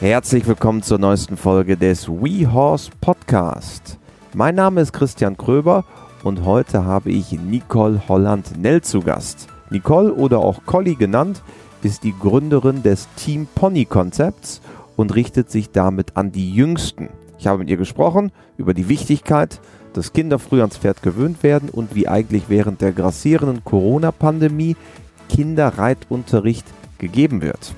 Herzlich willkommen zur neuesten Folge des WeHorse Podcast. Mein Name ist Christian Kröber und heute habe ich Nicole Holland-Nell zu Gast. Nicole oder auch Colli genannt, ist die Gründerin des Team Pony Konzepts und richtet sich damit an die Jüngsten. Ich habe mit ihr gesprochen über die Wichtigkeit, dass Kinder früh ans Pferd gewöhnt werden und wie eigentlich während der grassierenden Corona-Pandemie Kinderreitunterricht gegeben wird.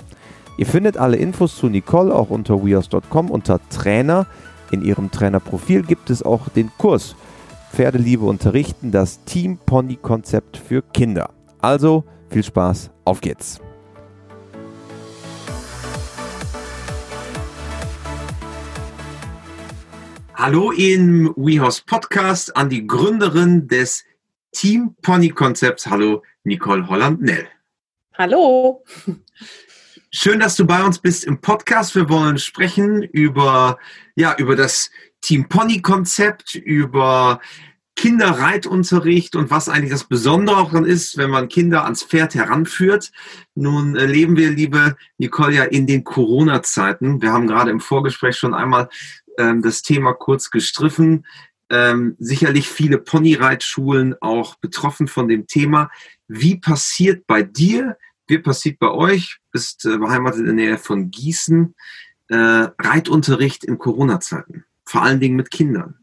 Ihr findet alle Infos zu Nicole auch unter weos.com unter Trainer. In ihrem Trainerprofil gibt es auch den Kurs Pferdeliebe unterrichten, das Team Pony Konzept für Kinder. Also viel Spaß, auf geht's. Hallo im WeHorse Podcast an die Gründerin des Team Pony Konzepts. Hallo Nicole Holland-Nell. Hallo. Schön, dass du bei uns bist im Podcast. Wir wollen sprechen über, ja, über das Team Pony Konzept, über Kinderreitunterricht und was eigentlich das Besondere auch dann ist, wenn man Kinder ans Pferd heranführt. Nun leben wir, liebe Nicole, ja in den Corona-Zeiten. Wir haben gerade im Vorgespräch schon einmal ähm, das Thema kurz gestriffen. Ähm, sicherlich viele Ponyreitschulen auch betroffen von dem Thema. Wie passiert bei dir wie passiert bei euch? Bist äh, beheimatet in der Nähe von Gießen. Äh, Reitunterricht in Corona-Zeiten. Vor allen Dingen mit Kindern.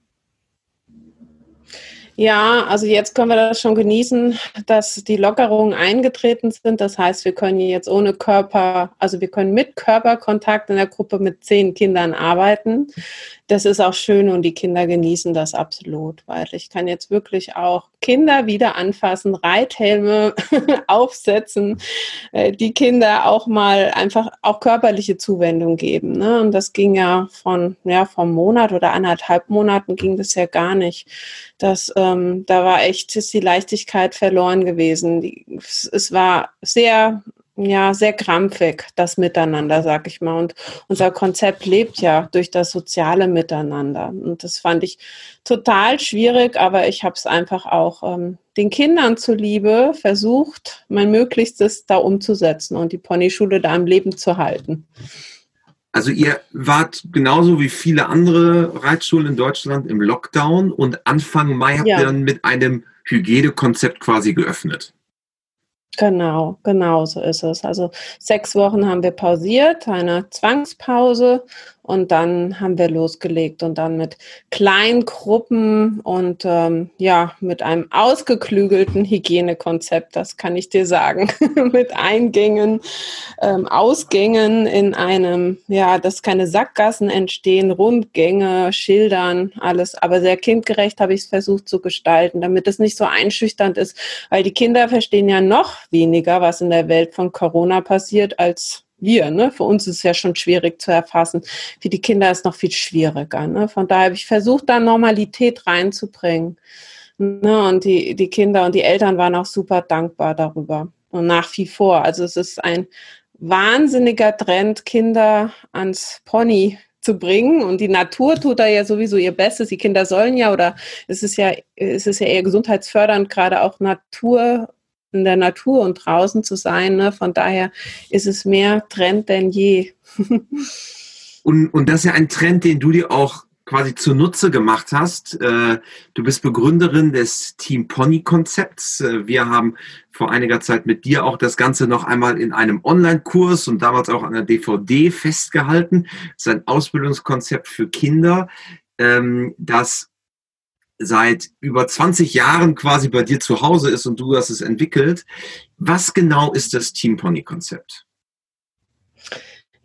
Ja, also jetzt können wir das schon genießen, dass die Lockerungen eingetreten sind. Das heißt, wir können jetzt ohne Körper, also wir können mit Körperkontakt in der Gruppe mit zehn Kindern arbeiten das ist auch schön und die Kinder genießen das absolut, weil ich kann jetzt wirklich auch Kinder wieder anfassen, Reithelme aufsetzen, äh, die Kinder auch mal einfach auch körperliche Zuwendung geben. Ne? Und das ging ja von, ja, vom Monat oder anderthalb Monaten ging das ja gar nicht. Das, ähm, da war echt, ist die Leichtigkeit verloren gewesen. Die, es war sehr ja, sehr krampfig, das Miteinander, sag ich mal. Und unser Konzept lebt ja durch das soziale Miteinander. Und das fand ich total schwierig, aber ich habe es einfach auch ähm, den Kindern zuliebe versucht, mein Möglichstes da umzusetzen und die Ponyschule da am Leben zu halten. Also ihr wart genauso wie viele andere Reitschulen in Deutschland im Lockdown und Anfang Mai habt ja. ihr dann mit einem Hygienekonzept quasi geöffnet. Genau, genau so ist es. Also sechs Wochen haben wir pausiert, eine Zwangspause und dann haben wir losgelegt und dann mit kleinen Gruppen und ähm, ja, mit einem ausgeklügelten Hygienekonzept, das kann ich dir sagen, mit Eingängen, ähm, Ausgängen in einem, ja, dass keine Sackgassen entstehen, Rundgänge, Schildern, alles, aber sehr kindgerecht habe ich es versucht zu gestalten, damit es nicht so einschüchternd ist, weil die Kinder verstehen ja noch weniger, was in der Welt von Corona passiert, als wir. Ne? Für uns ist es ja schon schwierig zu erfassen. Für die Kinder ist es noch viel schwieriger. Ne? Von daher habe ich versucht, da Normalität reinzubringen. Ne? Und die, die Kinder und die Eltern waren auch super dankbar darüber. Und nach wie vor. Also es ist ein wahnsinniger Trend, Kinder ans Pony zu bringen. Und die Natur tut da ja sowieso ihr Bestes. Die Kinder sollen ja, oder es ist ja, es ist ja eher gesundheitsfördernd, gerade auch Natur in der Natur und draußen zu sein. Ne? Von daher ist es mehr Trend denn je. und, und das ist ja ein Trend, den du dir auch quasi zunutze gemacht hast. Äh, du bist Begründerin des Team Pony Konzepts. Äh, wir haben vor einiger Zeit mit dir auch das Ganze noch einmal in einem Online-Kurs und damals auch an der DVD festgehalten. Das ist ein Ausbildungskonzept für Kinder, ähm, das seit über 20 Jahren quasi bei dir zu Hause ist und du hast es entwickelt. Was genau ist das Team Pony Konzept?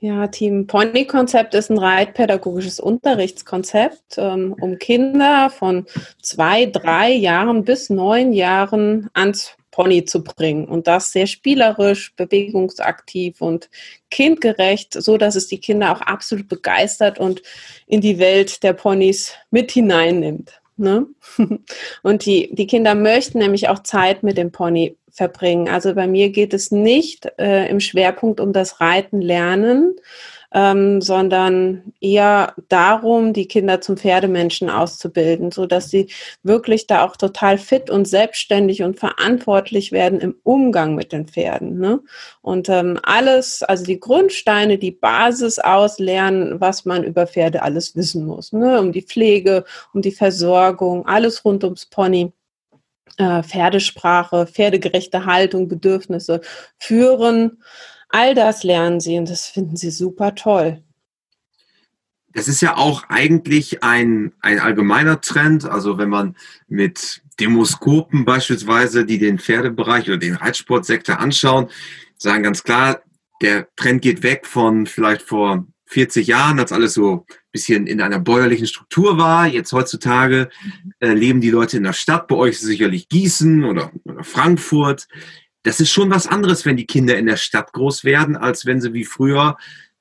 Ja, Team Pony Konzept ist ein reitpädagogisches Unterrichtskonzept, ähm, um Kinder von zwei, drei Jahren bis neun Jahren ans Pony zu bringen und das sehr spielerisch, bewegungsaktiv und kindgerecht, so dass es die Kinder auch absolut begeistert und in die Welt der Ponys mit hineinnimmt. Ne? Und die, die Kinder möchten nämlich auch Zeit mit dem Pony verbringen. Also bei mir geht es nicht äh, im Schwerpunkt um das Reiten lernen, ähm, sondern eher darum, die Kinder zum Pferdemenschen auszubilden, so dass sie wirklich da auch total fit und selbstständig und verantwortlich werden im Umgang mit den Pferden. Ne? Und ähm, alles, also die Grundsteine, die Basis auslernen, was man über Pferde alles wissen muss, ne? um die Pflege, um die Versorgung, alles rund ums Pony äh, Pferdesprache, pferdegerechte Haltung, Bedürfnisse führen. All das lernen sie und das finden sie super toll. Das ist ja auch eigentlich ein, ein allgemeiner Trend. Also wenn man mit Demoskopen beispielsweise, die den Pferdebereich oder den Reitsportsektor anschauen, sagen ganz klar, der Trend geht weg von vielleicht vor 40 Jahren, als alles so ein bisschen in einer bäuerlichen Struktur war. Jetzt heutzutage äh, leben die Leute in der Stadt. Bei euch sicherlich Gießen oder, oder Frankfurt. Das ist schon was anderes, wenn die Kinder in der Stadt groß werden, als wenn sie wie früher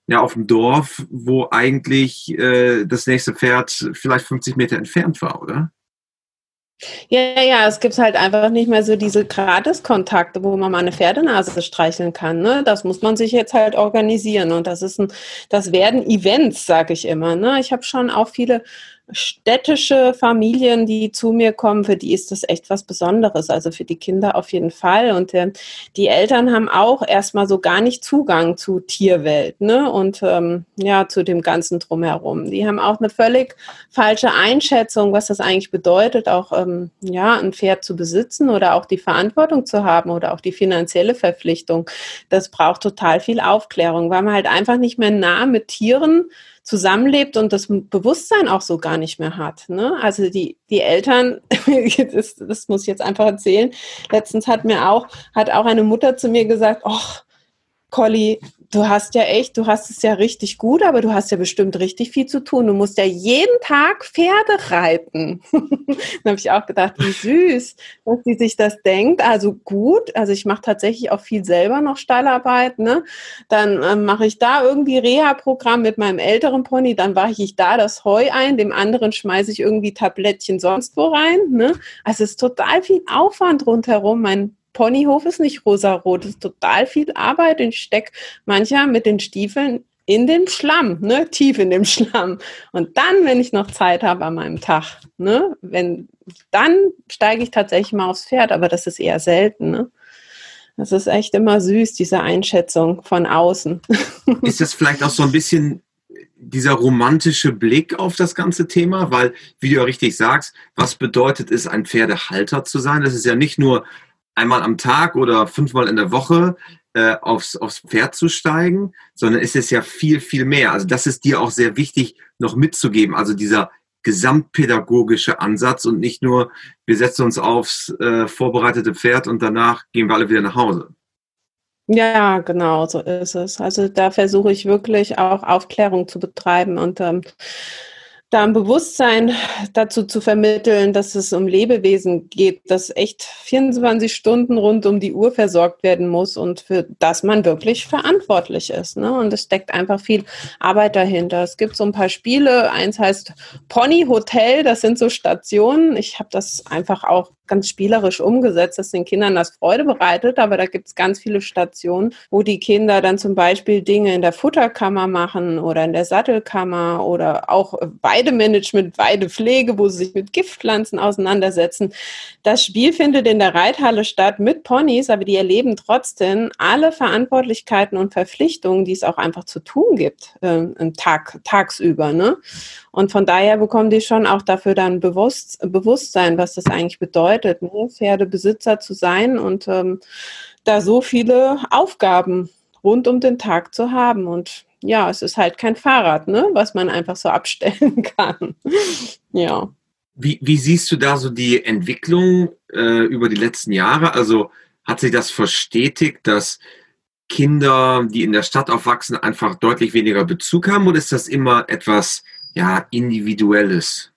ja auf dem Dorf, wo eigentlich äh, das nächste Pferd vielleicht 50 Meter entfernt war, oder? Ja, ja, es gibt halt einfach nicht mehr so diese Gratiskontakte, wo man mal eine Pferdenase streicheln kann. Ne? Das muss man sich jetzt halt organisieren und das ist ein, das werden Events, sage ich immer. Ne? Ich habe schon auch viele städtische Familien, die zu mir kommen, für die ist das echt was Besonderes. Also für die Kinder auf jeden Fall. Und äh, die Eltern haben auch erstmal so gar nicht Zugang zu Tierwelt ne? und ähm, ja, zu dem Ganzen drumherum. Die haben auch eine völlig falsche Einschätzung, was das eigentlich bedeutet, auch ähm, ja, ein Pferd zu besitzen oder auch die Verantwortung zu haben oder auch die finanzielle Verpflichtung. Das braucht total viel Aufklärung, weil man halt einfach nicht mehr nah mit Tieren zusammenlebt und das Bewusstsein auch so gar nicht mehr hat. Ne? Also die, die Eltern, das, das muss ich jetzt einfach erzählen, letztens hat mir auch, hat auch eine Mutter zu mir gesagt, ach, Colli, du hast ja echt, du hast es ja richtig gut, aber du hast ja bestimmt richtig viel zu tun. Du musst ja jeden Tag Pferde reiten. Dann habe ich auch gedacht, wie süß, dass sie sich das denkt. Also gut, also ich mache tatsächlich auch viel selber noch Stallarbeit. Ne? Dann ähm, mache ich da irgendwie Reha-Programm mit meinem älteren Pony, dann weiche ich da das Heu ein, dem anderen schmeiße ich irgendwie Tablettchen sonst wo rein. Ne? Also es ist total viel Aufwand rundherum. Mein Ponyhof ist nicht rosarot, es ist total viel Arbeit. Ich stecke mancher mit den Stiefeln in den Schlamm, ne, tief in dem Schlamm. Und dann, wenn ich noch Zeit habe an meinem Tag, ne, wenn, dann steige ich tatsächlich mal aufs Pferd, aber das ist eher selten, ne. Das ist echt immer süß, diese Einschätzung von außen. Ist das vielleicht auch so ein bisschen dieser romantische Blick auf das ganze Thema? Weil, wie du ja richtig sagst, was bedeutet es, ein Pferdehalter zu sein? Das ist ja nicht nur einmal am Tag oder fünfmal in der Woche äh, aufs, aufs Pferd zu steigen, sondern es ist ja viel, viel mehr. Also das ist dir auch sehr wichtig noch mitzugeben. Also dieser gesamtpädagogische Ansatz und nicht nur, wir setzen uns aufs äh, vorbereitete Pferd und danach gehen wir alle wieder nach Hause. Ja, genau, so ist es. Also da versuche ich wirklich auch Aufklärung zu betreiben und ähm, da ein Bewusstsein dazu zu vermitteln, dass es um Lebewesen geht, das echt 24 Stunden rund um die Uhr versorgt werden muss und für das man wirklich verantwortlich ist. Ne? Und es steckt einfach viel Arbeit dahinter. Es gibt so ein paar Spiele. Eins heißt Pony Hotel, das sind so Stationen. Ich habe das einfach auch ganz spielerisch umgesetzt, dass den Kindern das Freude bereitet. Aber da gibt es ganz viele Stationen, wo die Kinder dann zum Beispiel Dinge in der Futterkammer machen oder in der Sattelkammer oder auch Weidemanagement, Weidepflege, wo sie sich mit Giftpflanzen auseinandersetzen. Das Spiel findet in der Reithalle statt mit Ponys, aber die erleben trotzdem alle Verantwortlichkeiten und Verpflichtungen, die es auch einfach zu tun gibt, äh, Tag, tagsüber. Ne? Und von daher bekommen die schon auch dafür dann Bewusst, Bewusstsein, was das eigentlich bedeutet, ne? Pferdebesitzer zu sein und ähm, da so viele Aufgaben rund um den Tag zu haben. Und ja, es ist halt kein Fahrrad, ne? was man einfach so abstellen kann. ja. Wie, wie siehst du da so die Entwicklung äh, über die letzten Jahre? Also hat sich das verstetigt, dass Kinder, die in der Stadt aufwachsen, einfach deutlich weniger Bezug haben oder ist das immer etwas ja, Individuelles?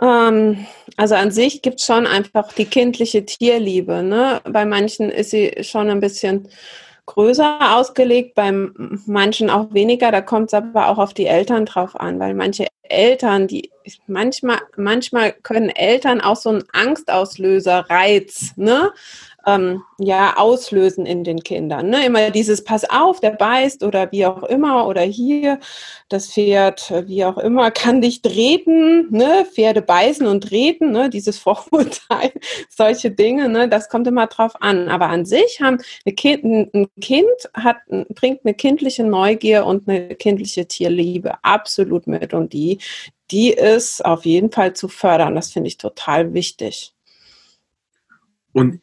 Ähm, also an sich gibt es schon einfach die kindliche Tierliebe. Ne? Bei manchen ist sie schon ein bisschen größer ausgelegt, bei manchen auch weniger. Da kommt es aber auch auf die Eltern drauf an, weil manche Eltern, die manchmal, manchmal können Eltern auch so einen Angstauslöser, Reiz, ne? Ähm, ja auslösen in den Kindern. Ne? Immer dieses Pass auf, der beißt oder wie auch immer oder hier das Pferd, wie auch immer, kann dich treten. Ne? Pferde beißen und treten, ne? dieses Vorurteil, solche Dinge. Ne? Das kommt immer drauf an. Aber an sich haben eine kind, ein Kind hat, bringt eine kindliche Neugier und eine kindliche Tierliebe absolut mit und die die ist auf jeden Fall zu fördern. Das finde ich total wichtig. Und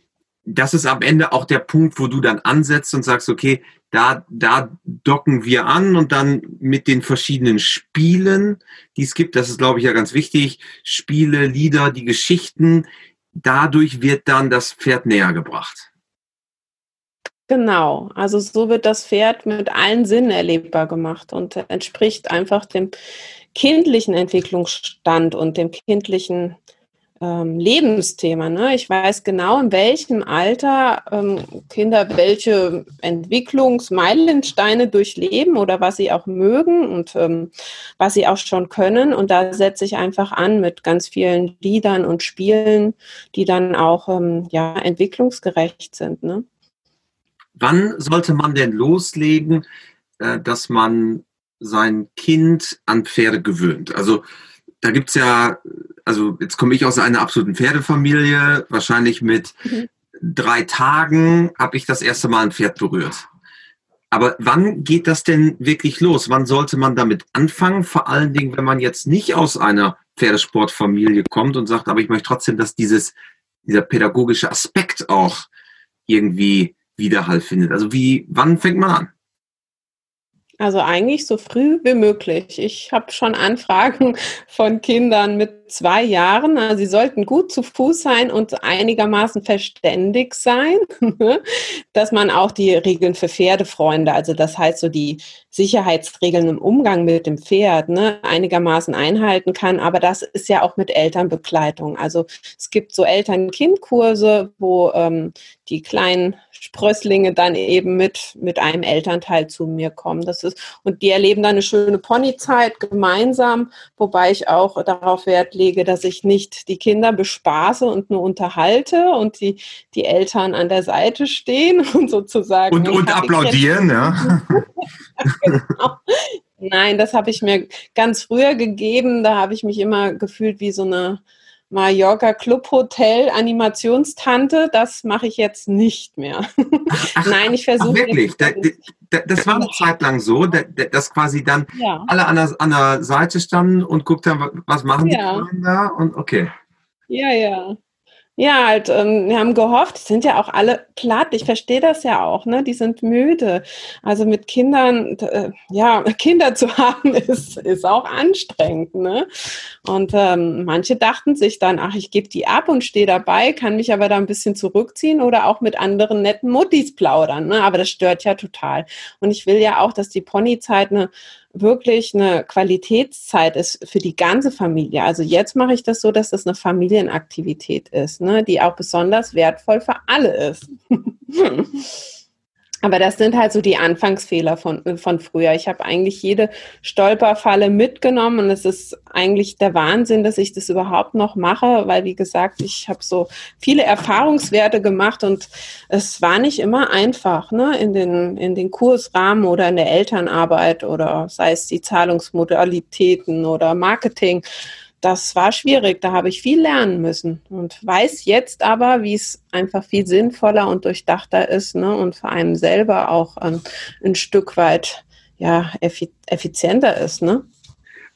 das ist am Ende auch der Punkt, wo du dann ansetzt und sagst, okay, da, da docken wir an und dann mit den verschiedenen Spielen, die es gibt, das ist, glaube ich, ja ganz wichtig, Spiele, Lieder, die Geschichten, dadurch wird dann das Pferd näher gebracht. Genau, also so wird das Pferd mit allen Sinnen erlebbar gemacht und entspricht einfach dem kindlichen Entwicklungsstand und dem kindlichen ähm, Lebensthema. Ne? Ich weiß genau, in welchem Alter ähm, Kinder welche Entwicklungsmeilensteine durchleben oder was sie auch mögen und ähm, was sie auch schon können. Und da setze ich einfach an mit ganz vielen Liedern und Spielen, die dann auch ähm, ja, entwicklungsgerecht sind. Ne? Wann sollte man denn loslegen, äh, dass man sein Kind an Pferde gewöhnt? Also da gibt es ja also jetzt komme ich aus einer absoluten Pferdefamilie, wahrscheinlich mit mhm. drei Tagen habe ich das erste Mal ein Pferd berührt. Aber wann geht das denn wirklich los? Wann sollte man damit anfangen? Vor allen Dingen, wenn man jetzt nicht aus einer Pferdesportfamilie kommt und sagt, aber ich möchte trotzdem, dass dieses, dieser pädagogische Aspekt auch irgendwie Widerhall findet. Also wie, wann fängt man an? Also eigentlich so früh wie möglich. Ich habe schon Anfragen von Kindern mit zwei Jahren. Also sie sollten gut zu Fuß sein und einigermaßen verständig sein, dass man auch die Regeln für Pferdefreunde, also das heißt so die Sicherheitsregeln im Umgang mit dem Pferd, ne, einigermaßen einhalten kann. Aber das ist ja auch mit Elternbegleitung. Also es gibt so Eltern-Kind-Kurse, wo ähm, die kleinen Sprösslinge dann eben mit, mit einem Elternteil zu mir kommen. Das ist, und die erleben dann eine schöne Ponyzeit gemeinsam, wobei ich auch darauf Wert lege, dass ich nicht die Kinder bespaße und nur unterhalte und die, die Eltern an der Seite stehen und sozusagen. Und, und applaudieren, ja. genau. Nein, das habe ich mir ganz früher gegeben. Da habe ich mich immer gefühlt wie so eine Mallorca Club Hotel Animationstante, das mache ich jetzt nicht mehr. Ach, Nein, ich versuche. Wirklich? Da, da, das war eine Zeit lang so, dass quasi dann ja. alle an der, an der Seite standen und guckt haben, was machen ja. die da und okay. Ja, ja. Ja, halt, ähm, wir haben gehofft, die sind ja auch alle platt. Ich verstehe das ja auch, ne? Die sind müde. Also mit Kindern, äh, ja, Kinder zu haben, ist, ist auch anstrengend, ne? Und ähm, manche dachten sich dann, ach, ich gebe die ab und stehe dabei, kann mich aber da ein bisschen zurückziehen oder auch mit anderen netten Muttis plaudern, ne? Aber das stört ja total. Und ich will ja auch, dass die Ponyzeit eine wirklich eine Qualitätszeit ist für die ganze Familie. Also jetzt mache ich das so, dass das eine Familienaktivität ist, ne, die auch besonders wertvoll für alle ist. Aber das sind halt so die Anfangsfehler von, von früher. Ich habe eigentlich jede Stolperfalle mitgenommen und es ist eigentlich der Wahnsinn, dass ich das überhaupt noch mache, weil wie gesagt, ich habe so viele Erfahrungswerte gemacht und es war nicht immer einfach, ne, in den, in den Kursrahmen oder in der Elternarbeit oder sei es die Zahlungsmodalitäten oder Marketing das war schwierig, da habe ich viel lernen müssen und weiß jetzt aber, wie es einfach viel sinnvoller und durchdachter ist ne? und für einen selber auch ähm, ein Stück weit ja, effizienter ist. Ne?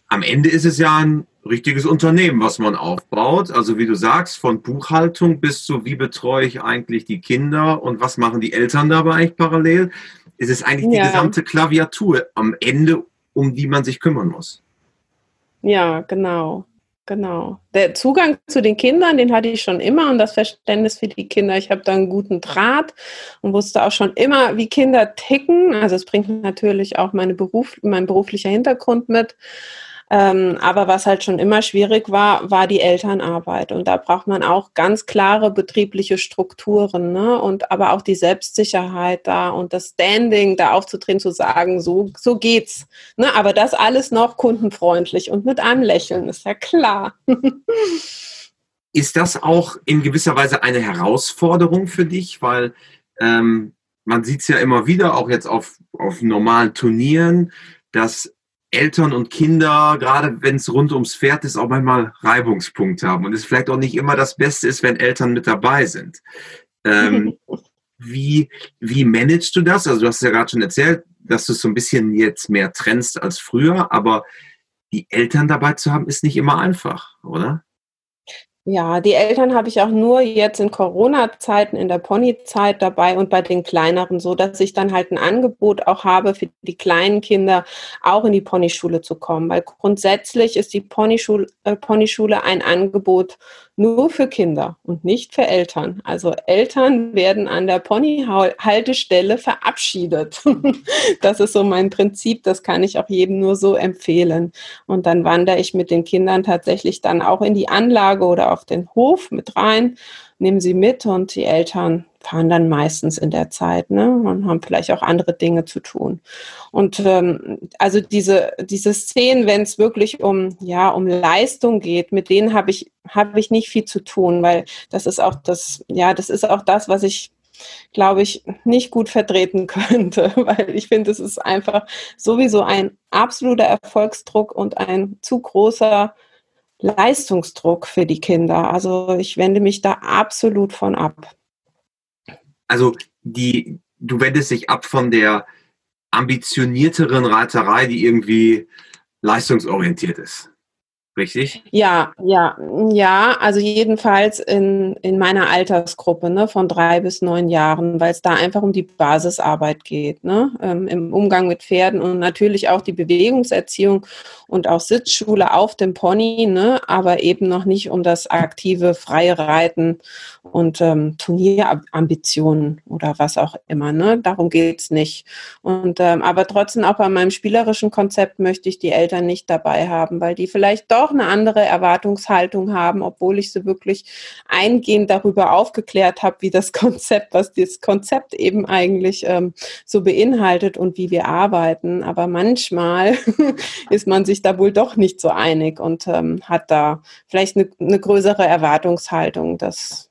Am Ende ist es ja ein richtiges Unternehmen, was man aufbaut. Also wie du sagst, von Buchhaltung bis zu, wie betreue ich eigentlich die Kinder und was machen die Eltern dabei eigentlich parallel. Es ist eigentlich die ja. gesamte Klaviatur am Ende, um die man sich kümmern muss. Ja, genau. Genau. Der Zugang zu den Kindern, den hatte ich schon immer und das Verständnis für die Kinder. Ich habe da einen guten Draht und wusste auch schon immer, wie Kinder ticken. Also es bringt natürlich auch meine Beruf, mein beruflicher Hintergrund mit. Ähm, aber was halt schon immer schwierig war, war die Elternarbeit. Und da braucht man auch ganz klare betriebliche Strukturen, ne? Und aber auch die Selbstsicherheit da und das Standing da aufzutreten, zu sagen, so, so geht's. Ne? Aber das alles noch kundenfreundlich und mit einem Lächeln, ist ja klar. ist das auch in gewisser Weise eine Herausforderung für dich? Weil ähm, man sieht es ja immer wieder, auch jetzt auf, auf normalen Turnieren, dass Eltern und Kinder, gerade wenn es rund ums Pferd ist, auch manchmal Reibungspunkte haben. Und es vielleicht auch nicht immer das Beste ist, wenn Eltern mit dabei sind. Ähm, wie, wie managst du das? Also du hast ja gerade schon erzählt, dass du es so ein bisschen jetzt mehr trennst als früher, aber die Eltern dabei zu haben, ist nicht immer einfach, oder? Ja, die Eltern habe ich auch nur jetzt in Corona-Zeiten, in der Pony-Zeit dabei und bei den kleineren, so dass ich dann halt ein Angebot auch habe für die kleinen Kinder auch in die Ponyschule zu kommen. Weil grundsätzlich ist die Ponyschule, äh, Ponyschule ein Angebot nur für Kinder und nicht für Eltern. Also Eltern werden an der Ponyhaltestelle verabschiedet. das ist so mein Prinzip, das kann ich auch jedem nur so empfehlen. Und dann wandere ich mit den Kindern tatsächlich dann auch in die Anlage oder auf den Hof mit rein, nehme sie mit und die Eltern fahren dann meistens in der Zeit ne? und haben vielleicht auch andere Dinge zu tun. Und ähm, also diese, diese Szenen, wenn es wirklich um, ja, um Leistung geht, mit denen habe ich, habe ich nicht viel zu tun, weil das ist auch das, ja, das ist auch das, was ich glaube ich, nicht gut vertreten könnte, weil ich finde, es ist einfach sowieso ein absoluter Erfolgsdruck und ein zu großer Leistungsdruck für die Kinder. Also ich wende mich da absolut von ab also die, du wendest dich ab von der ambitionierteren Reiterei, die irgendwie leistungsorientiert ist. Richtig? Ja, ja, ja, also jedenfalls in, in meiner Altersgruppe, ne, von drei bis neun Jahren, weil es da einfach um die Basisarbeit geht, ne, ähm, im Umgang mit Pferden und natürlich auch die Bewegungserziehung und auch Sitzschule auf dem Pony, ne, aber eben noch nicht um das aktive freie Reiten und ähm, Turnierambitionen oder was auch immer, ne, darum geht's nicht. Und ähm, aber trotzdem auch bei meinem spielerischen Konzept möchte ich die Eltern nicht dabei haben, weil die vielleicht doch auch eine andere Erwartungshaltung haben, obwohl ich sie wirklich eingehend darüber aufgeklärt habe, wie das Konzept, was das Konzept eben eigentlich ähm, so beinhaltet und wie wir arbeiten. Aber manchmal ist man sich da wohl doch nicht so einig und ähm, hat da vielleicht eine, eine größere Erwartungshaltung, dass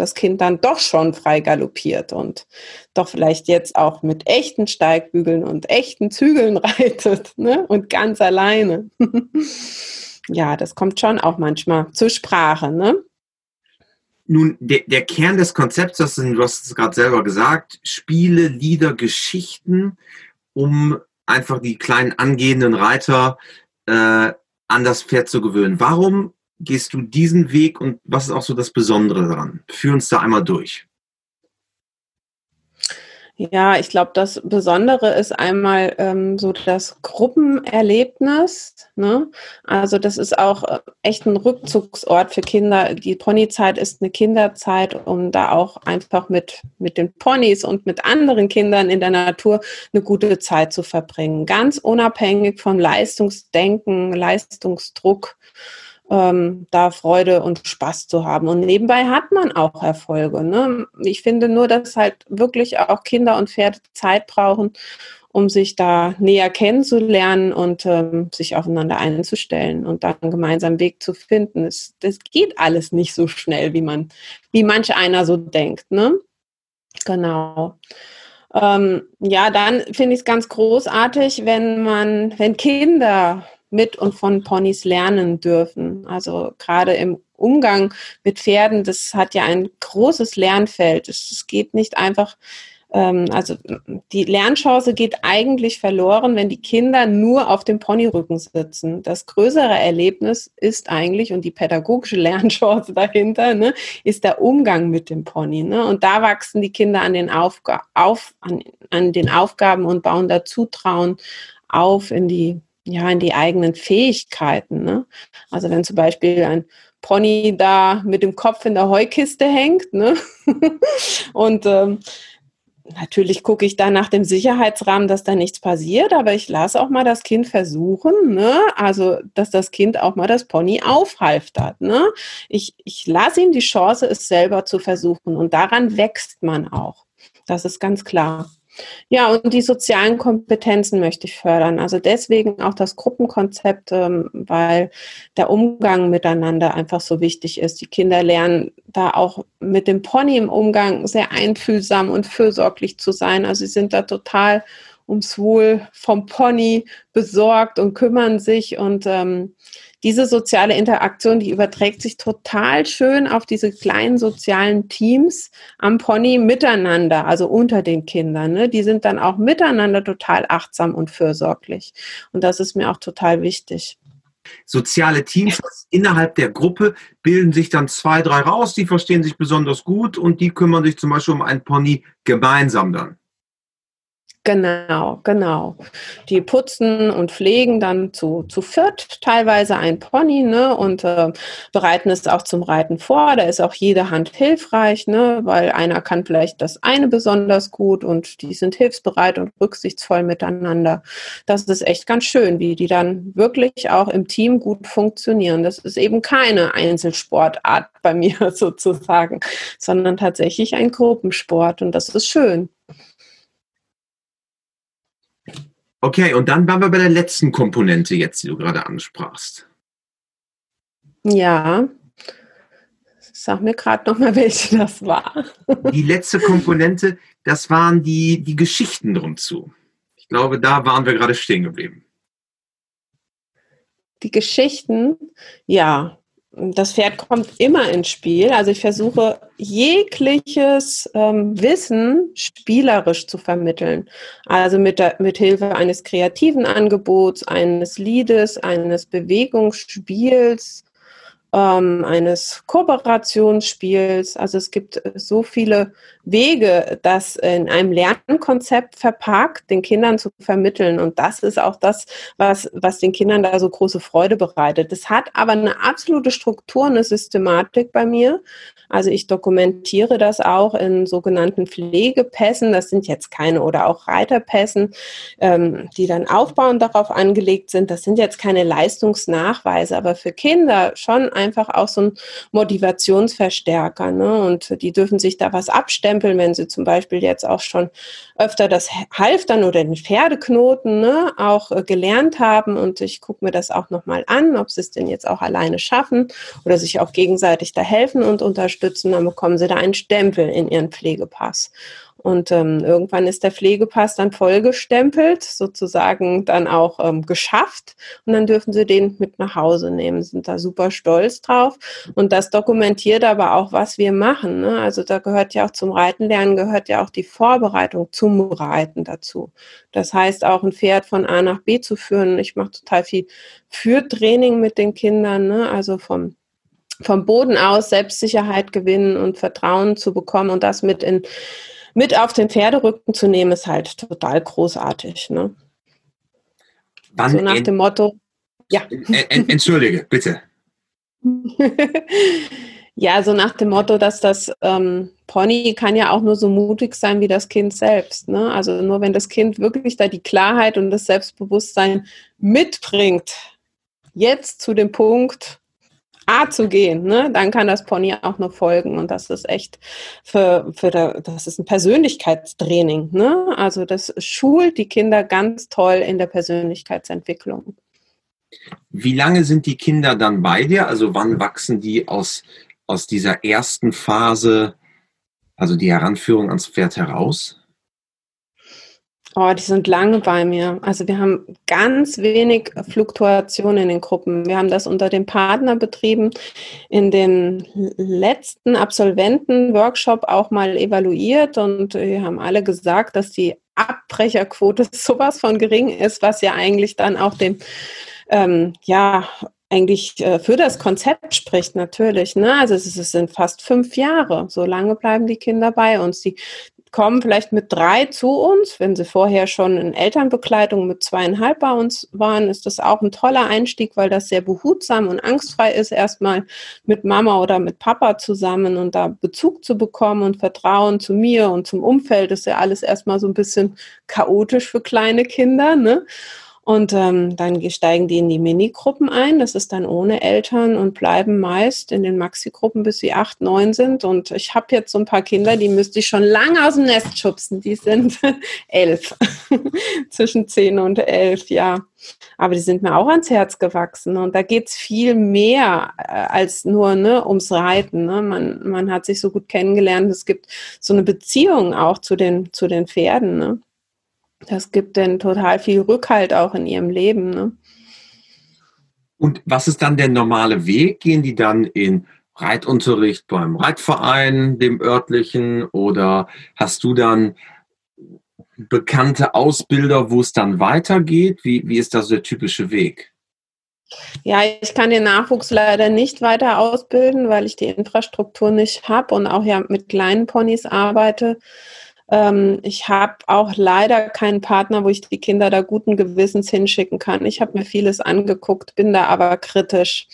das Kind dann doch schon frei galoppiert und doch vielleicht jetzt auch mit echten Steigbügeln und echten Zügeln reitet ne? und ganz alleine. Ja, das kommt schon auch manchmal zur Sprache, ne? Nun, der, der Kern des Konzepts, das sind, du hast es gerade selber gesagt, Spiele, Lieder, Geschichten, um einfach die kleinen angehenden Reiter äh, an das Pferd zu gewöhnen. Warum gehst du diesen Weg und was ist auch so das Besondere daran? Führ uns da einmal durch. Ja, ich glaube, das Besondere ist einmal ähm, so das Gruppenerlebnis. Ne? Also das ist auch äh, echt ein Rückzugsort für Kinder. Die Ponyzeit ist eine Kinderzeit, um da auch einfach mit, mit den Ponys und mit anderen Kindern in der Natur eine gute Zeit zu verbringen. Ganz unabhängig vom Leistungsdenken, Leistungsdruck ähm, da Freude und Spaß zu haben. Und nebenbei hat man auch Erfolge. Ne? Ich finde nur, dass halt wirklich auch Kinder und Pferde Zeit brauchen, um sich da näher kennenzulernen und ähm, sich aufeinander einzustellen und dann einen gemeinsamen Weg zu finden. Es, das geht alles nicht so schnell, wie man, wie manch einer so denkt. Ne? Genau. Ähm, ja, dann finde ich es ganz großartig, wenn man, wenn Kinder mit und von Ponys lernen dürfen. Also gerade im Umgang mit Pferden, das hat ja ein großes Lernfeld. Es geht nicht einfach, ähm, also die Lernchance geht eigentlich verloren, wenn die Kinder nur auf dem Ponyrücken sitzen. Das größere Erlebnis ist eigentlich, und die pädagogische Lernchance dahinter, ne, ist der Umgang mit dem Pony. Ne? Und da wachsen die Kinder an den, Aufga auf, an, an den Aufgaben und bauen da Zutrauen auf in die ja, in die eigenen Fähigkeiten. Ne? Also wenn zum Beispiel ein Pony da mit dem Kopf in der Heukiste hängt, ne? und ähm, natürlich gucke ich da nach dem Sicherheitsrahmen, dass da nichts passiert, aber ich lasse auch mal das Kind versuchen, ne? also dass das Kind auch mal das Pony aufhalftert. Ne? Ich, ich lasse ihm die Chance, es selber zu versuchen und daran wächst man auch. Das ist ganz klar. Ja, und die sozialen Kompetenzen möchte ich fördern. Also deswegen auch das Gruppenkonzept, ähm, weil der Umgang miteinander einfach so wichtig ist. Die Kinder lernen da auch mit dem Pony im Umgang sehr einfühlsam und fürsorglich zu sein. Also sie sind da total ums Wohl vom Pony besorgt und kümmern sich und ähm, diese soziale Interaktion, die überträgt sich total schön auf diese kleinen sozialen Teams am Pony miteinander, also unter den Kindern. Ne? Die sind dann auch miteinander total achtsam und fürsorglich. Und das ist mir auch total wichtig. Soziale Teams innerhalb der Gruppe bilden sich dann zwei, drei raus, die verstehen sich besonders gut und die kümmern sich zum Beispiel um ein Pony gemeinsam dann. Genau, genau. Die putzen und pflegen dann zu, zu viert teilweise ein Pony ne, und äh, bereiten es auch zum Reiten vor. Da ist auch jede Hand hilfreich, ne, weil einer kann vielleicht das eine besonders gut und die sind hilfsbereit und rücksichtsvoll miteinander. Das ist echt ganz schön, wie die dann wirklich auch im Team gut funktionieren. Das ist eben keine Einzelsportart bei mir sozusagen, sondern tatsächlich ein Gruppensport und das ist schön. Okay, und dann waren wir bei der letzten Komponente jetzt, die du gerade ansprachst. Ja. Sag mir gerade nochmal, welche das war. Die letzte Komponente, das waren die, die Geschichten drum zu. Ich glaube, da waren wir gerade stehen geblieben. Die Geschichten, ja, das Pferd kommt immer ins Spiel. Also ich versuche jegliches ähm, Wissen spielerisch zu vermitteln. Also mit, der, mit Hilfe eines kreativen Angebots, eines Liedes, eines Bewegungsspiels, ähm, eines Kooperationsspiels. Also es gibt so viele Wege, das in einem Lernkonzept verpackt, den Kindern zu vermitteln. Und das ist auch das, was, was den Kindern da so große Freude bereitet. Das hat aber eine absolute Struktur, eine Systematik bei mir. Also ich dokumentiere das auch in sogenannten Pflegepässen. Das sind jetzt keine oder auch Reiterpässen, ähm, die dann aufbauend darauf angelegt sind. Das sind jetzt keine Leistungsnachweise, aber für Kinder schon einfach auch so ein Motivationsverstärker. Ne? Und die dürfen sich da was abstempeln, wenn sie zum Beispiel jetzt auch schon öfter das Halftern oder den Pferdeknoten ne, auch äh, gelernt haben. Und ich gucke mir das auch nochmal an, ob sie es denn jetzt auch alleine schaffen oder sich auch gegenseitig da helfen und unterstützen. Dann bekommen sie da einen Stempel in ihren Pflegepass. Und ähm, irgendwann ist der Pflegepass dann vollgestempelt, sozusagen dann auch ähm, geschafft. Und dann dürfen sie den mit nach Hause nehmen, sind da super stolz drauf. Und das dokumentiert aber auch, was wir machen. Ne? Also da gehört ja auch zum Reitenlernen, gehört ja auch die Vorbereitung zum Reiten dazu. Das heißt auch ein Pferd von A nach B zu führen. Ich mache total viel Führtraining mit den Kindern, ne? also vom vom Boden aus Selbstsicherheit gewinnen und Vertrauen zu bekommen und das mit in mit auf den Pferderücken zu nehmen, ist halt total großartig. Ne? Wann so nach dem Motto, ja. Entschuldige, bitte. ja, so nach dem Motto, dass das ähm, Pony kann ja auch nur so mutig sein wie das Kind selbst. Ne? Also nur wenn das Kind wirklich da die Klarheit und das Selbstbewusstsein mitbringt, jetzt zu dem Punkt, A zu gehen, ne, dann kann das Pony auch nur folgen. Und das ist echt für, für das ist ein Persönlichkeitstraining. Ne? Also das schult die Kinder ganz toll in der Persönlichkeitsentwicklung. Wie lange sind die Kinder dann bei dir? Also wann wachsen die aus, aus dieser ersten Phase, also die Heranführung ans Pferd heraus? Oh, die sind lange bei mir. Also wir haben ganz wenig Fluktuation in den Gruppen. Wir haben das unter dem Partner betrieben, in dem letzten Absolventen-Workshop auch mal evaluiert und wir haben alle gesagt, dass die Abbrecherquote sowas von gering ist, was ja eigentlich dann auch dem, ähm, ja, eigentlich äh, für das Konzept spricht natürlich. Ne? Also es, es, sind fast fünf Jahre. So lange bleiben die Kinder bei uns. Die, kommen vielleicht mit drei zu uns. Wenn sie vorher schon in Elternbegleitung mit zweieinhalb bei uns waren, ist das auch ein toller Einstieg, weil das sehr behutsam und angstfrei ist, erstmal mit Mama oder mit Papa zusammen und da Bezug zu bekommen und Vertrauen zu mir und zum Umfeld ist ja alles erstmal so ein bisschen chaotisch für kleine Kinder. Ne? Und ähm, dann steigen die in die Minigruppen ein. Das ist dann ohne Eltern und bleiben meist in den Maxi-Gruppen, bis sie acht, neun sind. Und ich habe jetzt so ein paar Kinder, die müsste ich schon lange aus dem Nest schubsen. Die sind elf, zwischen zehn und elf, ja. Aber die sind mir auch ans Herz gewachsen. Und da geht es viel mehr äh, als nur ne, ums Reiten. Ne? Man, man hat sich so gut kennengelernt. Es gibt so eine Beziehung auch zu den, zu den Pferden. Ne? Das gibt denn total viel Rückhalt auch in ihrem Leben. Ne? Und was ist dann der normale Weg? Gehen die dann in Reitunterricht beim Reitverein, dem örtlichen, oder hast du dann bekannte Ausbilder, wo es dann weitergeht? Wie, wie ist da so der typische Weg? Ja, ich kann den Nachwuchs leider nicht weiter ausbilden, weil ich die Infrastruktur nicht habe und auch ja mit kleinen Ponys arbeite. Ähm, ich habe auch leider keinen Partner, wo ich die Kinder da guten Gewissens hinschicken kann. Ich habe mir vieles angeguckt, bin da aber kritisch.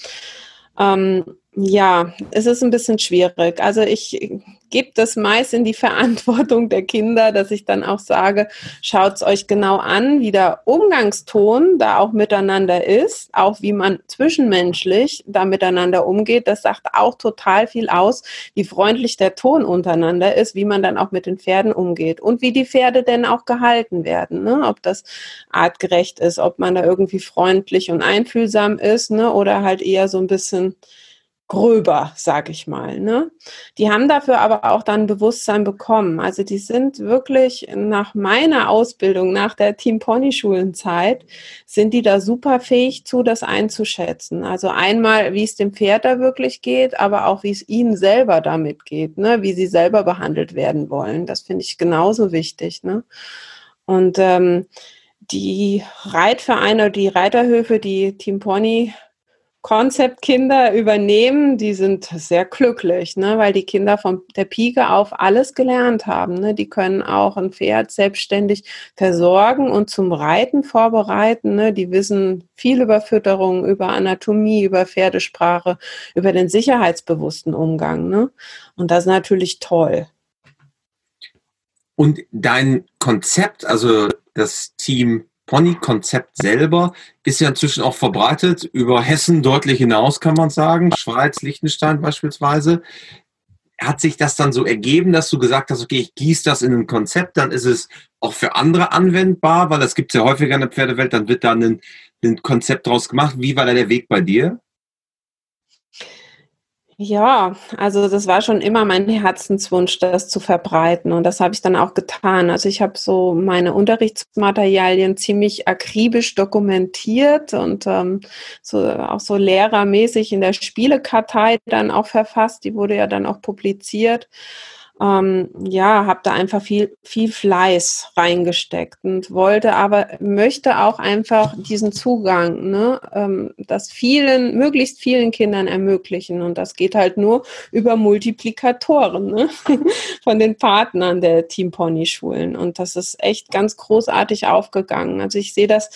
Ähm, ja, es ist ein bisschen schwierig. Also ich gebe das meist in die Verantwortung der Kinder, dass ich dann auch sage, schaut es euch genau an, wie der Umgangston da auch miteinander ist, auch wie man zwischenmenschlich da miteinander umgeht. Das sagt auch total viel aus, wie freundlich der Ton untereinander ist, wie man dann auch mit den Pferden umgeht und wie die Pferde denn auch gehalten werden. Ne? Ob das artgerecht ist, ob man da irgendwie freundlich und einfühlsam ist ne? oder halt eher so ein bisschen gröber, sag ich mal. Ne? Die haben dafür aber auch dann Bewusstsein bekommen. Also die sind wirklich nach meiner Ausbildung, nach der Team Pony Schulenzeit, sind die da super fähig zu, das einzuschätzen. Also einmal, wie es dem Pferd da wirklich geht, aber auch wie es ihnen selber damit geht, ne? wie sie selber behandelt werden wollen. Das finde ich genauso wichtig. Ne? Und ähm, die Reitvereine, die Reiterhöfe, die Team Pony Konzeptkinder übernehmen, die sind sehr glücklich, ne, weil die Kinder von der Pike auf alles gelernt haben. Ne. Die können auch ein Pferd selbstständig versorgen und zum Reiten vorbereiten. Ne. Die wissen viel über Fütterung, über Anatomie, über Pferdesprache, über den sicherheitsbewussten Umgang. Ne. Und das ist natürlich toll. Und dein Konzept, also das Team Pony-Konzept selber ist ja inzwischen auch verbreitet über Hessen deutlich hinaus, kann man sagen. Schweiz, Liechtenstein beispielsweise. Hat sich das dann so ergeben, dass du gesagt hast, okay, ich gieße das in ein Konzept, dann ist es auch für andere anwendbar, weil das gibt es ja häufiger in der Pferdewelt, dann wird da ein, ein Konzept draus gemacht. Wie war da der Weg bei dir? Ja, also das war schon immer mein Herzenswunsch, das zu verbreiten und das habe ich dann auch getan. Also ich habe so meine Unterrichtsmaterialien ziemlich akribisch dokumentiert und ähm, so auch so lehrermäßig in der Spielekartei dann auch verfasst. Die wurde ja dann auch publiziert ähm, ja, habe da einfach viel, viel Fleiß reingesteckt und wollte aber, möchte auch einfach diesen Zugang, ne, ähm, das vielen, möglichst vielen Kindern ermöglichen. Und das geht halt nur über Multiplikatoren ne, von den Partnern der Team Pony Schulen. Und das ist echt ganz großartig aufgegangen. Also ich sehe das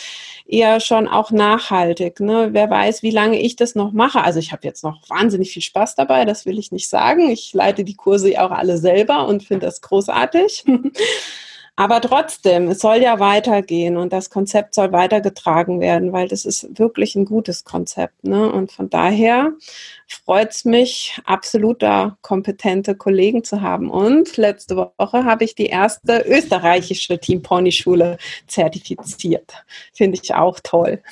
eher schon auch nachhaltig. Ne? Wer weiß, wie lange ich das noch mache. Also ich habe jetzt noch wahnsinnig viel Spaß dabei, das will ich nicht sagen. Ich leite die Kurse auch alle selber und finde das großartig. Aber trotzdem, es soll ja weitergehen und das Konzept soll weitergetragen werden, weil das ist wirklich ein gutes Konzept. Ne? Und von daher freut es mich, absolut kompetente Kollegen zu haben. Und letzte Woche habe ich die erste österreichische Team Pony Schule zertifiziert. Finde ich auch toll.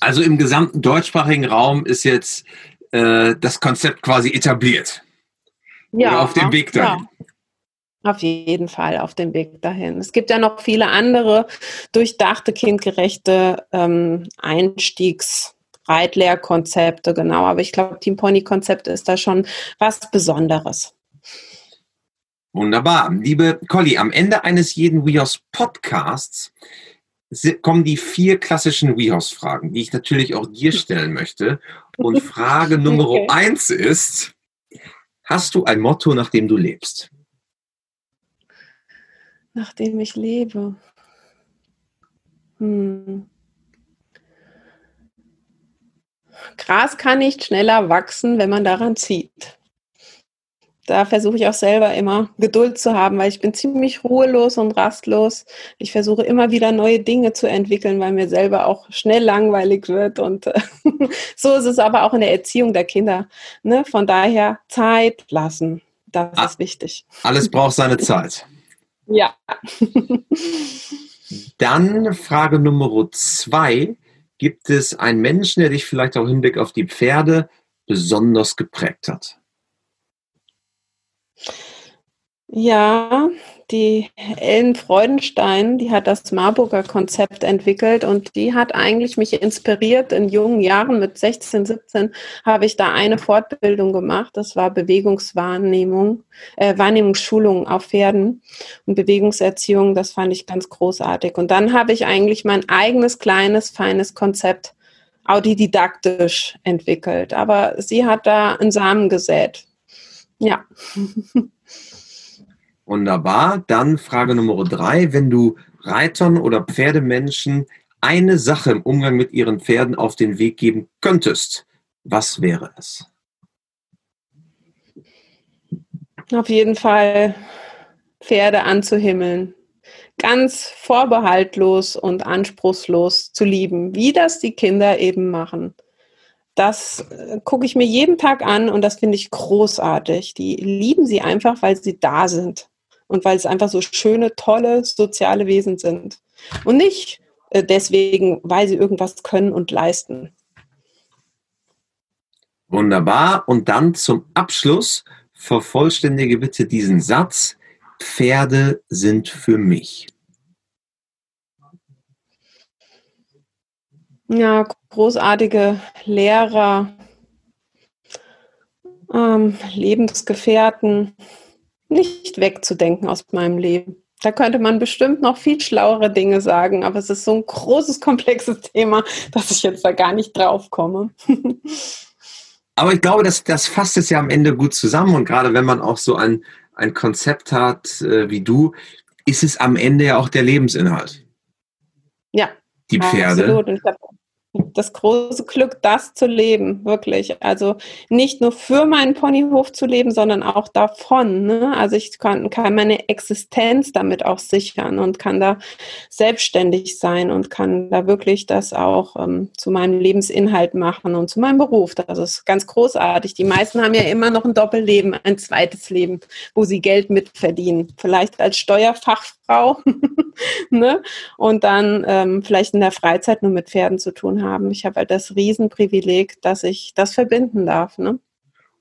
Also im gesamten deutschsprachigen Raum ist jetzt äh, das Konzept quasi etabliert. Ja, Oder auf dem Weg dahin. Ja. Auf jeden Fall auf dem Weg dahin. Es gibt ja noch viele andere durchdachte, kindgerechte ähm, Einstiegsreitlehrkonzepte, genau. Aber ich glaube, Team Pony-Konzept ist da schon was Besonderes. Wunderbar. Liebe Colli, am Ende eines jeden WeHouse Podcasts kommen die vier klassischen WeHouse-Fragen, die ich natürlich auch dir stellen möchte. Und Frage Nummer okay. eins ist, hast du ein Motto, nach dem du lebst? nachdem ich lebe. Hm. Gras kann nicht schneller wachsen, wenn man daran zieht. Da versuche ich auch selber immer Geduld zu haben, weil ich bin ziemlich ruhelos und rastlos. Ich versuche immer wieder neue Dinge zu entwickeln, weil mir selber auch schnell langweilig wird. Und äh, so ist es aber auch in der Erziehung der Kinder. Ne? Von daher Zeit lassen. Das ah, ist wichtig. Alles braucht seine Zeit. Ja. Dann Frage Nummer zwei. Gibt es einen Menschen, der dich vielleicht auch im Hinblick auf die Pferde besonders geprägt hat? Ja, die Ellen Freudenstein, die hat das Marburger Konzept entwickelt und die hat eigentlich mich inspiriert. In jungen Jahren mit 16, 17 habe ich da eine Fortbildung gemacht. Das war Bewegungswahrnehmung, äh, Wahrnehmungsschulung auf Pferden und Bewegungserziehung. Das fand ich ganz großartig. Und dann habe ich eigentlich mein eigenes kleines, feines Konzept autodidaktisch entwickelt. Aber sie hat da einen Samen gesät. Ja. Wunderbar. Dann Frage Nummer drei. Wenn du Reitern oder Pferdemenschen eine Sache im Umgang mit ihren Pferden auf den Weg geben könntest, was wäre es? Auf jeden Fall Pferde anzuhimmeln. Ganz vorbehaltlos und anspruchslos zu lieben, wie das die Kinder eben machen. Das äh, gucke ich mir jeden Tag an und das finde ich großartig. Die lieben sie einfach, weil sie da sind und weil es einfach so schöne, tolle soziale Wesen sind. Und nicht äh, deswegen, weil sie irgendwas können und leisten. Wunderbar. Und dann zum Abschluss vervollständige bitte diesen Satz. Pferde sind für mich. Ja, großartige Lehrer, ähm, Lebensgefährten, nicht wegzudenken aus meinem Leben. Da könnte man bestimmt noch viel schlauere Dinge sagen, aber es ist so ein großes, komplexes Thema, dass ich jetzt da gar nicht drauf komme. aber ich glaube, das, das fasst es ja am Ende gut zusammen und gerade wenn man auch so ein, ein Konzept hat äh, wie du, ist es am Ende ja auch der Lebensinhalt. Ja. Die Pferde. Absolut. Und ich glaube, das große Glück, das zu leben, wirklich. Also nicht nur für meinen Ponyhof zu leben, sondern auch davon. Ne? Also ich kann, kann meine Existenz damit auch sichern und kann da selbstständig sein und kann da wirklich das auch ähm, zu meinem Lebensinhalt machen und zu meinem Beruf. Das ist ganz großartig. Die meisten haben ja immer noch ein Doppelleben, ein zweites Leben, wo sie Geld mitverdienen. Vielleicht als Steuerfachfrau ne? und dann ähm, vielleicht in der Freizeit nur mit Pferden zu tun haben. Ich habe halt das Riesenprivileg, dass ich das verbinden darf. Ne?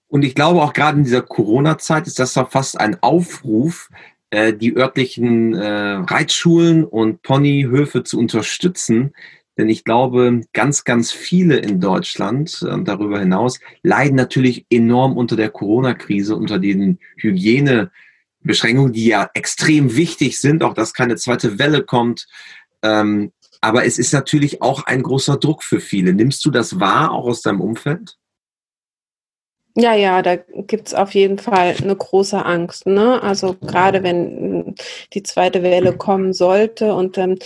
Und ich glaube auch gerade in dieser Corona-Zeit ist das doch fast ein Aufruf, äh, die örtlichen äh, Reitschulen und Ponyhöfe zu unterstützen. Denn ich glaube, ganz, ganz viele in Deutschland und darüber hinaus leiden natürlich enorm unter der Corona-Krise, unter den Hygienebeschränkungen, die ja extrem wichtig sind, auch dass keine zweite Welle kommt. Ähm, aber es ist natürlich auch ein großer Druck für viele. Nimmst du das wahr, auch aus deinem Umfeld? Ja, ja, da gibt es auf jeden Fall eine große Angst. Ne? Also gerade wenn die zweite Welle kommen sollte und ähm,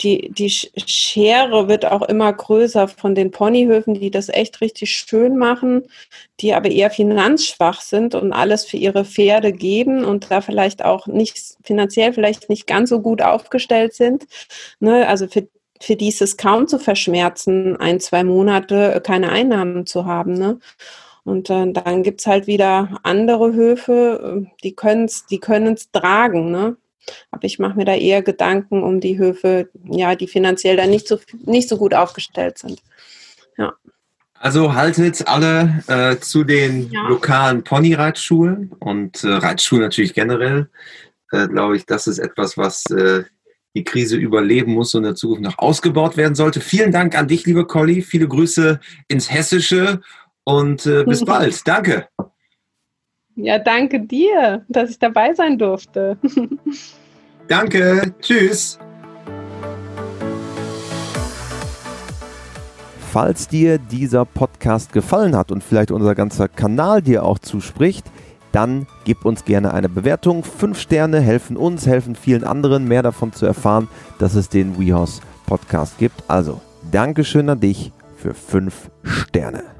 die, die Schere wird auch immer größer von den Ponyhöfen, die das echt richtig schön machen, die aber eher finanzschwach sind und alles für ihre Pferde geben und da vielleicht auch nicht finanziell vielleicht nicht ganz so gut aufgestellt sind. Ne? Also für für die ist es kaum zu verschmerzen, ein, zwei Monate keine Einnahmen zu haben. Ne? Und äh, dann gibt es halt wieder andere Höfe, äh, die können es die können's tragen. Ne? Aber ich mache mir da eher Gedanken um die Höfe, ja, die finanziell da nicht so, nicht so gut aufgestellt sind. Ja. Also haltet alle äh, zu den ja. lokalen Ponyreitschulen und äh, Reitschulen natürlich generell. Äh, Glaube ich, das ist etwas, was äh, die Krise überleben muss und in der Zukunft noch ausgebaut werden sollte. Vielen Dank an dich, liebe Colli. Viele Grüße ins Hessische und äh, bis bald. Danke. Ja, danke dir, dass ich dabei sein durfte. danke. Tschüss. Falls dir dieser Podcast gefallen hat und vielleicht unser ganzer Kanal dir auch zuspricht, dann gib uns gerne eine Bewertung. Fünf Sterne helfen uns, helfen vielen anderen, mehr davon zu erfahren, dass es den WeHorse Podcast gibt. Also, Dankeschön an dich für fünf Sterne.